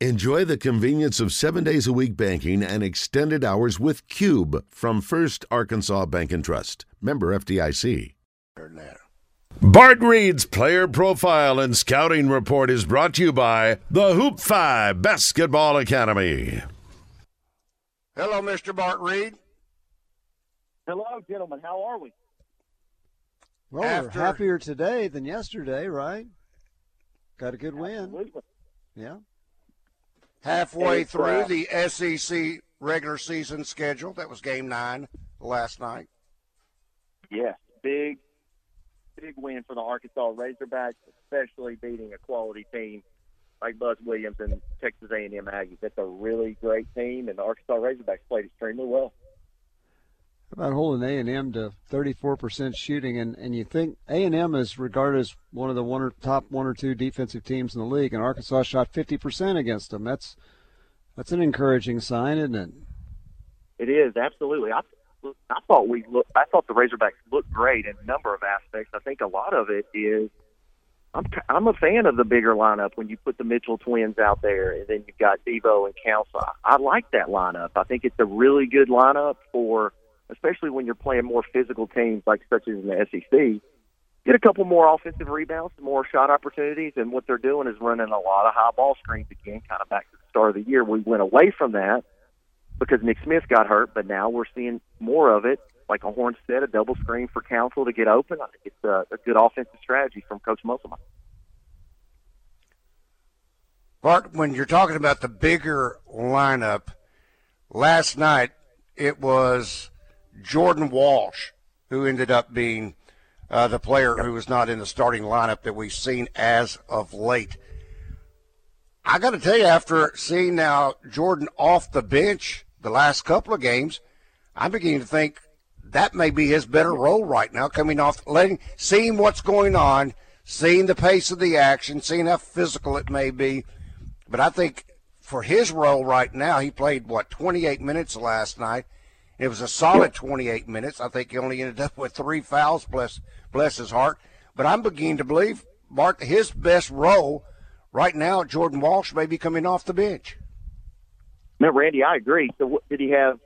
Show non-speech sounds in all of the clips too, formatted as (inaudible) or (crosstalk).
Enjoy the convenience of seven days a week banking and extended hours with Cube from First Arkansas Bank and Trust. Member FDIC. Bart Reid's player profile and scouting report is brought to you by the Hoop Phi Basketball Academy. Hello, Mr. Bart Reid. Hello, gentlemen. How are we? Well, After- we're happier today than yesterday, right? Got a good win. Yeah. Halfway It's, through uh, the SEC regular season schedule. That was game nine last night. Yes, big, big win for the Arkansas Razorbacks, especially beating a quality team like Buzz Williams and Texas A&M Aggies. That's a really great team, and the Arkansas Razorbacks played extremely well. About holding A and M to 34% shooting, and, and you think A and M is regarded as one of the one or top one or two defensive teams in the league, and Arkansas shot 50% against them. That's that's an encouraging sign, isn't it? It is absolutely. I I thought we looked. I thought the Razorbacks looked great in a number of aspects. I think a lot of it is. I'm I'm a fan of the bigger lineup when you put the Mitchell twins out there, and then you've got Devo and. I, I like that lineup. I think it's a really good lineup for, especially when you're playing more physical teams like such as in the SEC. Get a couple more offensive rebounds, more shot opportunities, and what they're doing is running a lot of high ball screens again. Kind of back to the start of the year, we went away from that because Nick Smith got hurt, but now we're seeing more of it. Like a horn said, a double screen for Council to get open. I think it's a, a good offensive strategy from Coach Musselman. Bart, when you're talking about the bigger lineup, last night it was Jordan Walsh who ended up being uh, the player who was not in the starting lineup that we've seen as of late. I got to tell you, after seeing now Jordan off the bench the last couple of games, I'm beginning to think that may be his better role right now, coming off, letting, seeing what's going on, seeing the pace of the action, seeing how physical it may be. But I think for his role right now, he played what 28 minutes last night. It was a solid 28 minutes. I think he only ended up with three fouls. Bless bless his heart. But I'm beginning to believe, Mark, his best role right now, Jordan Walsh may be coming off the bench. No, Randy, I agree. So, what, did he have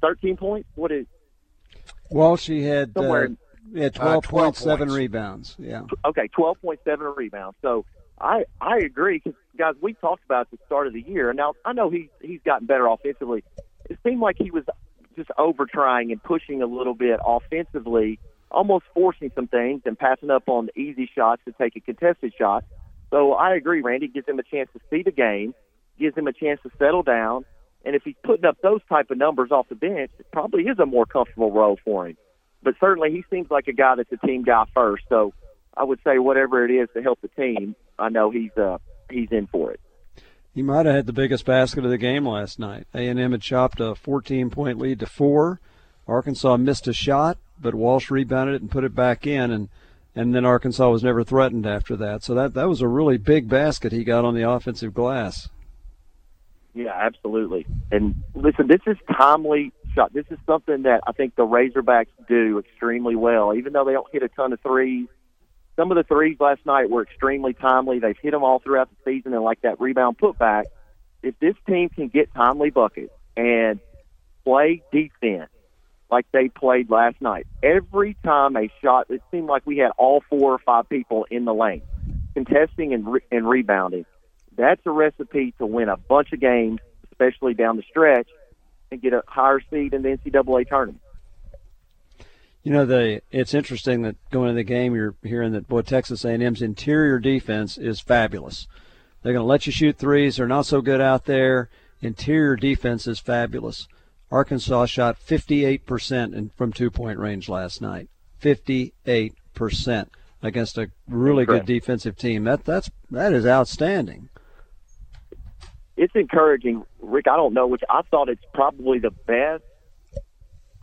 13 points? What is Well, she had uh, Somewhere- yeah, Uh, 12 12.7 points. rebounds. Yeah. okay? 12.7 rebounds. So, I I agree because guys, we talked about at the start of the year. Now I know he's he's gotten better offensively. It seemed like he was just over trying and pushing a little bit offensively, almost forcing some things and passing up on easy shots to take a contested shot. So I agree, Randy gives him a chance to see the game, gives him a chance to settle down, and if he's putting up those type of numbers off the bench, it probably is a more comfortable role for him. But certainly he seems like a guy that's a team guy first. So I would say whatever it is to help the team, I know he's uh he's in for it. He might have had the biggest basket of the game last night. A&M had chopped a 14-point lead to four. Arkansas missed a shot, but Walsh rebounded it and put it back in, and and then Arkansas was never threatened after that. So that that was a really big basket he got on the offensive glass. Yeah, absolutely. And listen, this is timely shot. This is something that I think the Razorbacks do extremely well, even though they don't hit a ton of threes. Some of the threes last night were extremely timely. They've hit them all throughout the season, and like that rebound putback, if this team can get timely buckets and play defense like they played last night, every time they shot, it seemed like we had all four or five people in the lane contesting and, re- and rebounding. That's a recipe to win a bunch of games, especially down the stretch, and get a higher seed in the NCAA tournament. You know, the it's interesting that going into the game, you're hearing that boy Texas A&M's interior defense is fabulous. They're going to let you shoot threes. They're not so good out there. Interior defense is fabulous. Arkansas shot 58% in, from two-point range last night. 58% against a really good defensive team. That that's that is outstanding. It's encouraging, Rick. I don't know which. I thought it's probably the best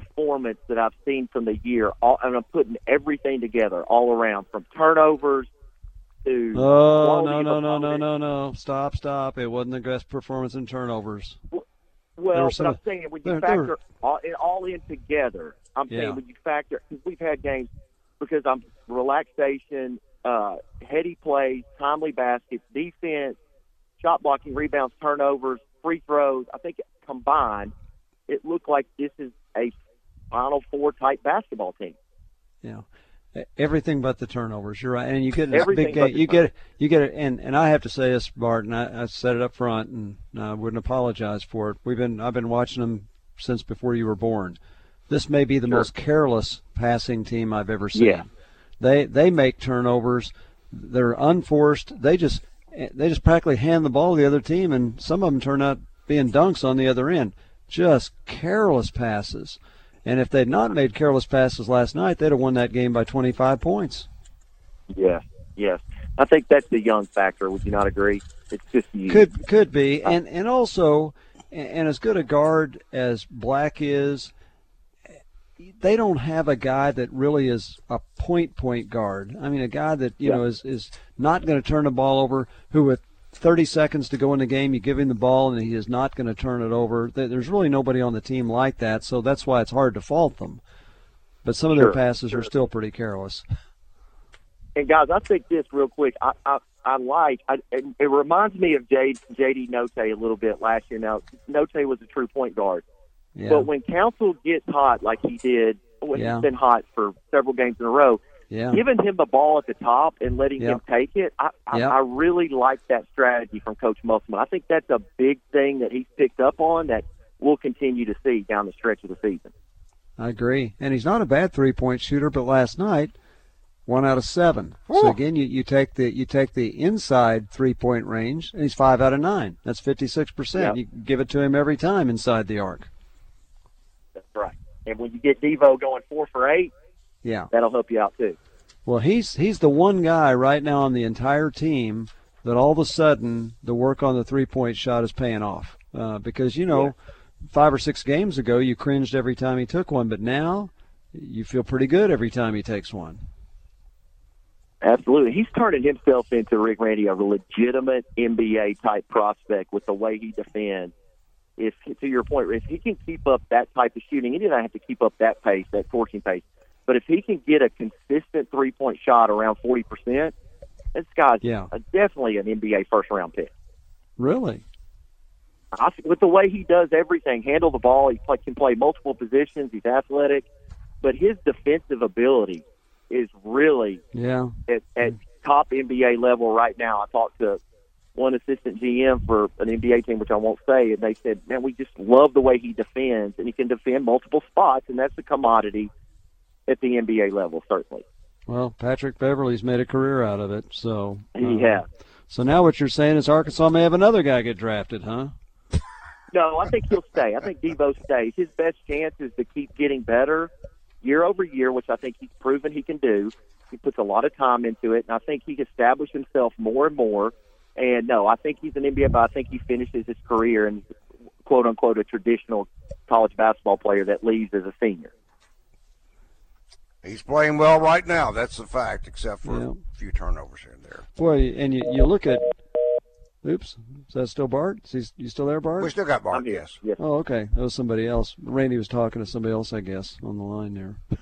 performance that I've seen from the year. All, and I'm putting everything together all around, from turnovers to Oh no no no no no no! Stop stop! It wasn't the best performance in turnovers. Well, some- I'm saying when you there- there factor all, it all in together, I'm Yeah. saying when you factor, because we've had games because I'm relaxation, uh, heady plays, timely baskets, defense, shot blocking, rebounds, turnovers, free throws. I think combined, it looked like this is a Final Four type basketball team. Yeah. Everything but the turnovers. You're right, and you get this big game. You get you get it, and and I have to say this, Bart, and I, I said it up front, and I wouldn't apologize for it. We've been I've been watching them since before you were born. This may be the sure. most careless passing team I've ever seen. Yeah. They they make turnovers. They're unforced. They just eh, they just practically hand the ball to the other team, and some of them turn out being dunks on the other end. Just careless passes. And if they'd not made careless passes last night, they'd have won that game by 25 points. Yes, yes. I think that's the young factor. Would you not agree? It's just you. Could could be, uh, and and also, and as good a guard as Black is, they don't have a guy that really is a point point guard. I mean, a guy that you yeah. know is is not going to turn the ball over. Who with 30 seconds to go in the game, you give him the ball, and he is not going to turn it over. There's really nobody on the team like that, so that's why it's hard to fault them. But some of sure, their passes sure. are still pretty careless. And guys, I think this real quick. I I, I like. I, it, it reminds me of J, JD Notae a little bit last year. Now Notae was a true point guard, yeah. but when Council gets hot like he did, when yeah. he's been hot for several games in a row, yeah. giving him the ball at the top and letting yep. him take it, I, I, yep. I really like that strategy from Coach Musselman. I think that's a big thing that he's picked up on that we'll continue to see down the stretch of the season. I agree. And he's not a bad three point shooter, but last night, one out of seven. Ooh. So again, you, you take the you take the inside three point range, and he's five out of nine. That's fifty six percent. You give it to him every time inside the arc. That's right. And when you get Devo going four for eight, yeah, that'll help you out too. Well, he's he's the one guy right now on the entire team that all of a sudden the work on the three point shot is paying off. Uh, because you know, yeah. five or six games ago you cringed every time he took one, but now you feel pretty good every time he takes one. Absolutely, he's turning himself into Rick Randy a legitimate NBA type prospect with the way he defends. If to your point, if he can keep up that type of shooting, he doesn't have to keep up that pace, that torching pace. But if he can get a consistent three point shot around 40%, this guy's yeah. a, definitely an NBA first round pick. Really? I, with the way he does everything, handle the ball, he play, can play multiple positions, he's athletic, but his defensive ability is really yeah. at, at top NBA level right now. I talked to one assistant GM for an NBA team, which I won't say, and they said, man, we just love the way he defends, and he can defend multiple spots, and that's a commodity at the NBA level, certainly. Well, Patrick Beverley's made a career out of it, so he uh, has. So now what you're saying is Arkansas may have another guy get drafted, huh? (laughs) No, I think he'll stay. I think Devo stays. His best chance is to keep getting better year over year, which I think he's proven he can do. He puts a lot of time into it, and I think he established himself more and more. And no, I think he's an NBA, but I think he finishes his career and quote unquote a traditional college basketball player that leaves as a senior. He's playing well right now. That's the fact, except for Yeah. a few turnovers here and there. Boy, and you, you look at. Oops, is that still Bart? Is he, you still there, Bart? We still got Bart, yes. Yes. Oh, okay. That was somebody else. Randy was talking to somebody else, I guess, on the line there. (laughs)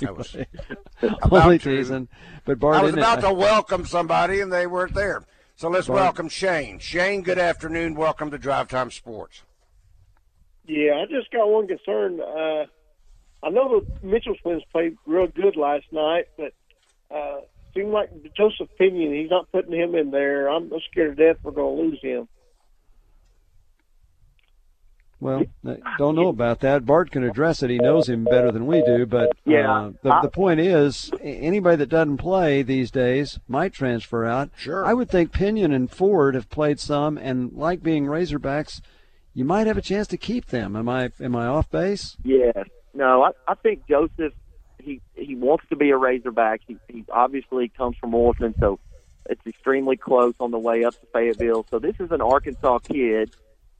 That was anyway, (laughs) only teasing. But Bart, I was about it, to welcome somebody, and they weren't there. So let's Bart. welcome Shane. Shane, good afternoon. Welcome to Drive Time Sports. Yeah, I just got one concern. Uh, I know the Mitchell twins played real good last night, but uh, seemed like Joseph Pinion, he's not putting him in there. I'm scared to death we're going to lose him. Well, I don't know about that. Bart can address it. He knows him better than we do. But Yeah, uh, the, I- the point is, anybody that doesn't play these days might transfer out. Sure. I would think Pinion and Ford have played some, and like being Razorbacks, you might have a chance to keep them. Am I am I off base? Yes. No, I, I think Joseph he he wants to be a Razorback. He he obviously comes from Orton, so it's extremely close on the way up to Fayetteville. So this is an Arkansas kid,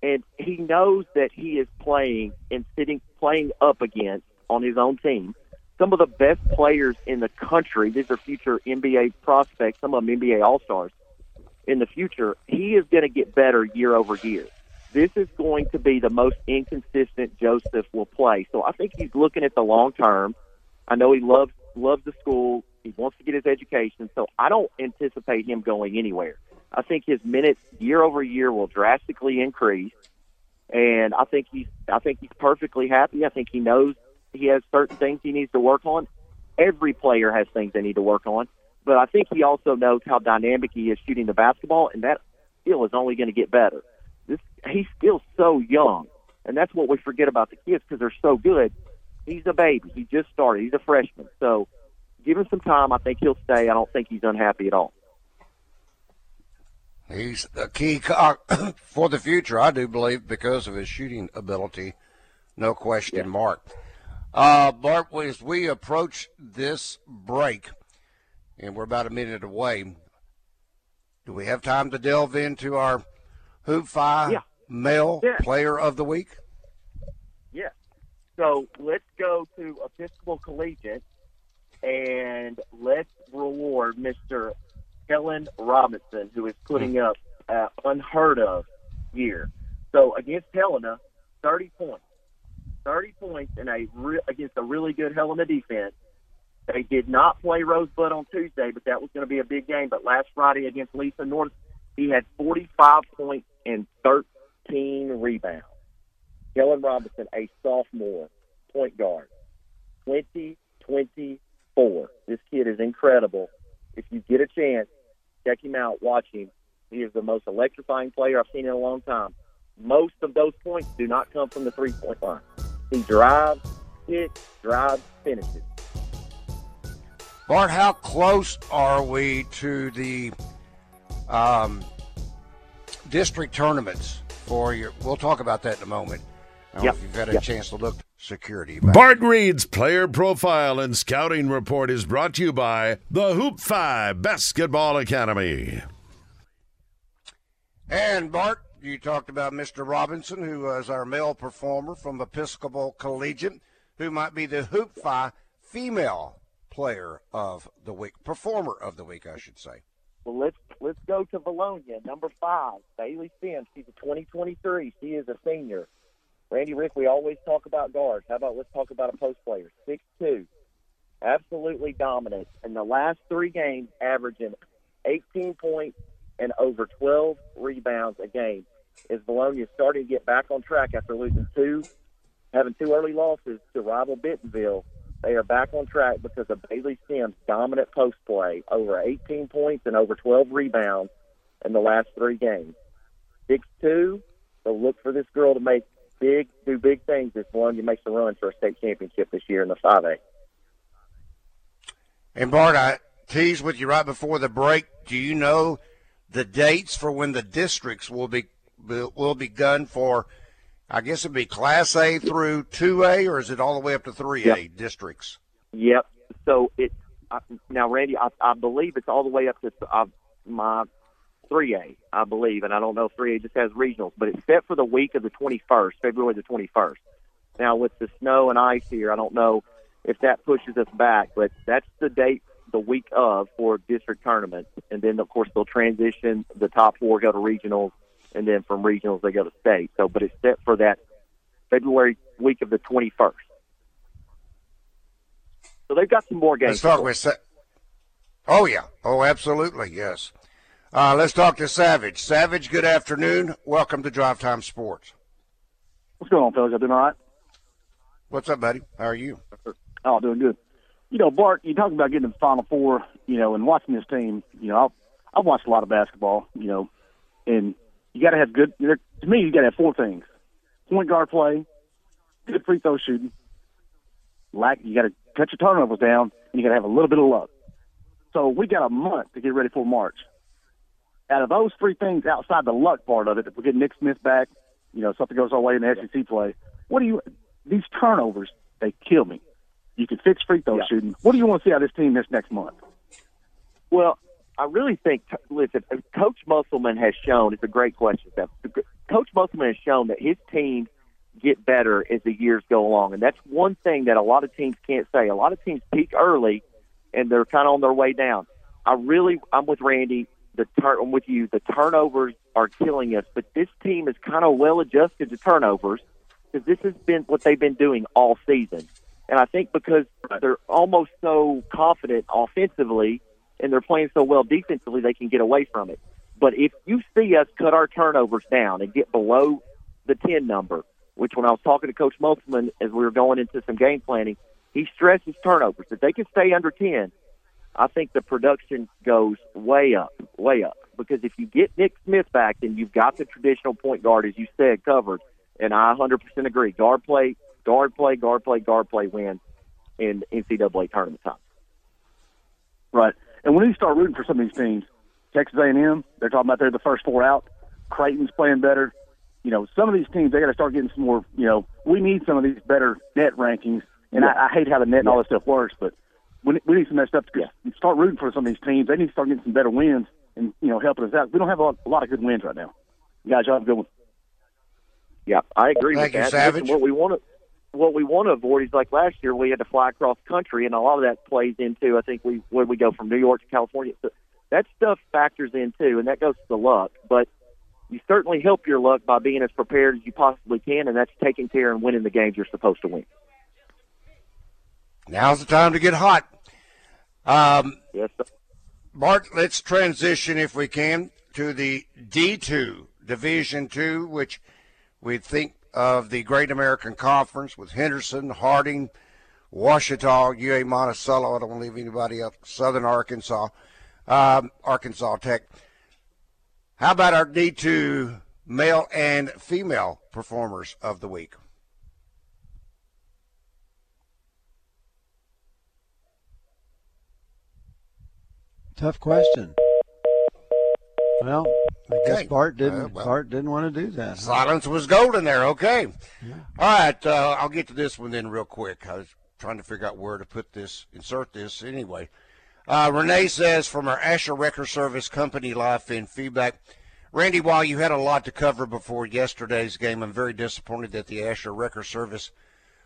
and he knows that he is playing and sitting playing up against on his own team some of the best players in the country. These are future NBA prospects, some of them NBA All Stars in the future. He is going to get better year over year. This is going to be the most inconsistent Joseph will play. So I think he's looking at the long term. I know he loves loves the school, He wants to get his education. So I don't anticipate him going anywhere. I think his minutes year over year will drastically increase, and I think he's I think he's perfectly happy. I think he knows he has certain things he needs to work on. Every player has things they need to work on, but I think he also knows how dynamic he is shooting the basketball, and that skill is only going to get better. He's still so young, and that's what we forget about the kids because they're so good. He's a baby. He just started. He's a freshman, so give him some time. I think he'll stay. I don't think he's unhappy at all. He's a key (coughs) for the future, I do believe, because of his shooting ability. No question, yeah. Mark. Uh, Bart, as we approach this break, and we're about a minute away, do we have time to delve into our Hoop Phi? yeah. Male yeah. Player of the Week? Yeah. So let's go to Episcopal Collegiate and let's reward Mr. Kellen Robinson, who is putting hmm. up an unheard of year. So against Helena, 30 points. 30 points in a re- against a really good Helena defense. They did not play Rosebud on Tuesday, but that was going to be a big game. But last Friday against Lisa North, he had 45 points and 13 rebounds. Kellen Robinson, a sophomore point guard, 2024. This kid is incredible. If you get a chance, Check him out. Watch him. He is the most electrifying player I've seen in a long time. Most of those points do not come from the three point line. He drives, hits, drives, finishes. Bart, how close are we to the um, district tournaments for your? We'll talk about that in a moment. I don't yep. know if you've had a yep. chance to look security. Back. Bart Reid's player profile and scouting report is brought to you by the Hoop Phi Basketball Academy. And Bart, you talked about Mr. Robinson, who is our male performer from Episcopal Collegiate, who might be the Hoop Phi female player of the week, performer of the week, I should say. Well, let's let's go to Vilonia, number five, Bailey Sims. She's a 2023. She is a senior. Randy Rick, we always talk about guards. How about let's talk about a post player? Six two, absolutely dominant in the last three games, averaging 18 points and over 12 rebounds a game. Is Vilonia starting to get back on track after losing two, having two early losses to rival Bentonville? They are back on track because of Bailey Sims' dominant post play, over 18 points and over 12 rebounds in the last three games. Six two. So look for this girl to make big, do big things if Vilonia makes a run for a state championship this year in the 5A. And Bart, I teased with you right before the break. Do you know the dates for when the districts will be will be begun for? I guess it'd be Class A through 2A, or is it all the way up to 3A yep. districts? Yep. So it now, Randy, I, I believe it's all the way up to uh, my 3A, I believe, and I don't know if 3A just has regionals, but it's set for the week of the 21st, February the 21st. Now, with the snow and ice here, I don't know if that pushes us back, but that's the date the week of for district tournaments. And then, of course, they'll transition. The top four go to regionals, and then from regionals, they go to state. So, but it's set for that February week of the 21st. So they've got some more games. Let's talk with. Oh yeah. Oh, absolutely. Yes. Uh, let's talk to Savage. Savage, good afternoon. Welcome to Drive Time Sports. What's going on, fellas? You doing all right? What's up, buddy? How are you? Oh, doing good. You know, Bart, you talk about getting to the Final Four, you know, and watching this team. You know, I've, I've watched a lot of basketball, you know, and you got to have good. To me, you got to have four things: point guard play, good free throw shooting, like you got to cut your turnovers down, and you got to have a little bit of luck. So we got a month to get ready for March out of those three things outside the luck part of it, if we get Nick Smith back, you know, something goes our way in the SEC play, what do you, these turnovers, they kill me. You can fix free throw yeah. shooting. What do you want to see out of this team this next month? Well, I really think, listen, Coach Musselman has shown, it's a great question, Coach Musselman has shown that his team get better as the years go along. And that's one thing that a lot of teams can't say. A lot of teams peak early and they're kind of on their way down. I really, I'm with Randy the turn with you. The turnovers are killing us, but this team is kind of well adjusted to turnovers because this has been what they've been doing all season. And I think because they're almost so confident offensively and they're playing so well defensively, they can get away from it. But if you see us cut our turnovers down and get below the 10 number, which when I was talking to Coach Musselman as we were going into some game planning, he stresses turnovers. If they can stay under 10, I think the production goes way up, way up. Because if you get Nick Smith back, then you've got the traditional point guard, as you said, covered. And I 100% agree. Guard play, guard play, guard play, guard play wins in NCAA tournament time. Right. And when you start rooting for some of these teams, Texas A&M, they're talking about they're the first four out. Creighton's playing better. You know, some of these teams they got to start getting some more. You know, we need some of these better net rankings. And yeah. I, I hate how the net and all this stuff works, but we, we need some of that stuff to yeah. start rooting for some of these teams. They need to start getting some better wins and you know helping us out. We don't have a lot, a lot of good wins right now. You guys, y'all have a good one. Yeah, I agree Thank with you, that. Savage. What we want to what we want to avoid is like last year we had to fly across country, and a lot of that plays into I think we where we go from New York to California. So that stuff factors in too, and that goes to the luck. But you certainly help your luck by being as prepared as you possibly can, and that's taking care and winning the games you're supposed to win. Now's the time to get hot. Um, yes, sir. Bart, let's transition, if we can, to the D2, Division Two, which we think of the Great American Conference with Henderson, Harding, Ouachita, UA Monticello. I don't want to leave anybody up. Southern Arkansas, um, Arkansas Tech. How about our D2 male and female performers of the week? Tough question. Well, I okay. guess Bart didn't. Uh, well, Bart didn't want to do that. Silence huh? was golden there. Okay. Yeah. All right. Uh, I'll get to this one then real quick. I was trying to figure out where to put this, insert this anyway. Uh, Renee says from our Asher Record Service Company live in feedback. Randy, while you had a lot to cover before yesterday's game, I'm very disappointed that the Asher Record Service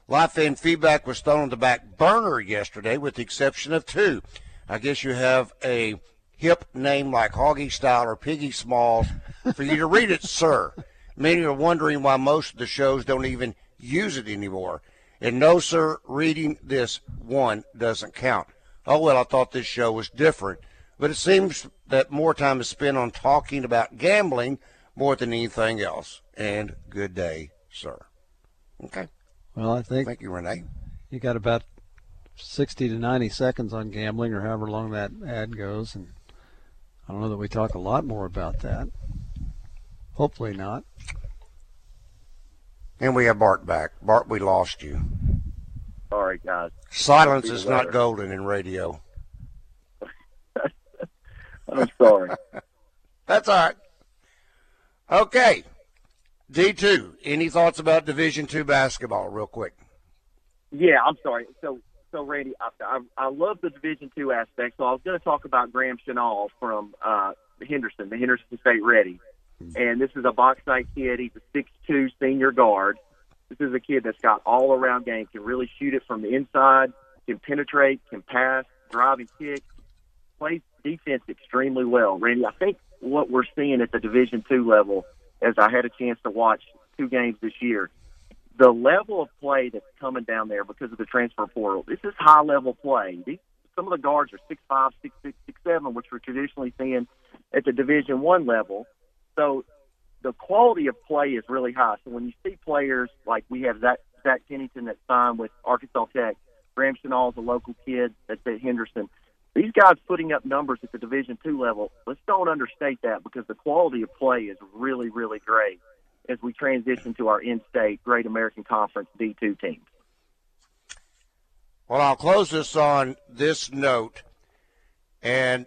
live in feedback was thrown on the back burner yesterday, with the exception of two. I guess you have a hip name like Hoggy Style or Piggy Smalls for you to read it, (laughs) sir. Many are wondering why most of the shows don't even use it anymore. And no, sir, reading this one doesn't count. Oh, well, I thought this show was different. But it seems that more time is spent on talking about gambling more than anything else. And good day, sir. Okay. Well, I think. Thank you, Renee. You got about 60 to 90 seconds on gambling or however long that ad goes. And I don't know that we talk a lot more about that. Hopefully not. And we have Bart back. Bart, we lost you. Sorry, guys. Silence is not golden in radio. (laughs) I'm sorry. (laughs) That's all right. Okay. D2, any thoughts about Division Two basketball, real quick? Yeah, I'm sorry. So so Randy, I, I, I love the Division two aspect. So I was going to talk about Graham Chenal from uh, Henderson, the Henderson State Ready, and this is a bauxite kid. He's a six two senior guard. This is a kid that's got all around game. Can really shoot it from the inside. Can penetrate. Can pass. Drive and kick. Plays defense extremely well. Randy, I think what we're seeing at the Division two level, as I had a chance to watch two games this year, the level of play that's coming down there because of the transfer portal, this is high level play. These, some of the guards are six five, six six, six seven, which we're traditionally seeing at the Division One level. So the quality of play is really high. So when you see players like we have Zach, Zach Kennington that signed with Arkansas Tech, Graham Chenal is a local kid that's at Henderson. These guys putting up numbers at the Division Two level. Let's don't understate that because the quality of play is really, really great as we transition to our in-state Great American Conference D2 teams. Well, I'll close this on this note, and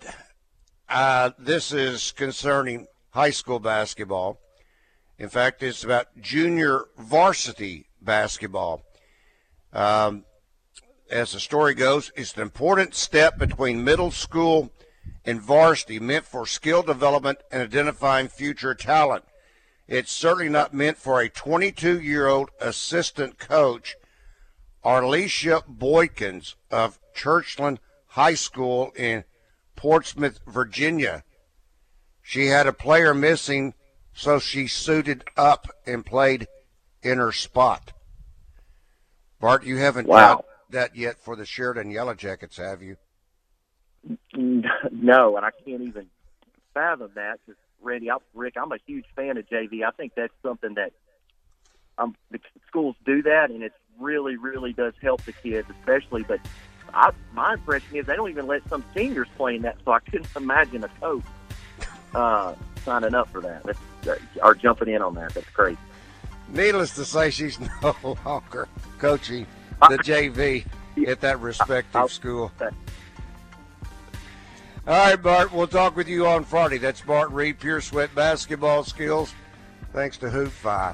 uh, this is concerning high school basketball. In fact, it's about junior varsity basketball. Um, as the story goes, it's an important step between middle school and varsity meant for skill development and identifying future talent. It's certainly not meant for a 22 year old assistant coach, Arlesia Boykins of Churchland High School in Portsmouth, Virginia. She had a player missing, so she suited up and played in her spot. Bart, you haven't wow. that yet for the Sheridan Yellow Jackets, have you? (laughs) No, and I can't even fathom that because Randy, I, Rick, I'm a huge fan of JV. I think that's something that um, the schools do that, and it really, really does help the kids, especially. But I, my impression is they don't even let some seniors play in that, so I couldn't (laughs) imagine a coach uh, signing up for that. That's, uh, or jumping in on that. That's crazy. Needless to say, she's (laughs) no longer coaching the JV (laughs) at that respective school. All right, Bart, we'll talk with you on Friday. That's Bart Reid, Pure Sweat Basketball Skills, thanks to Hoop Phi.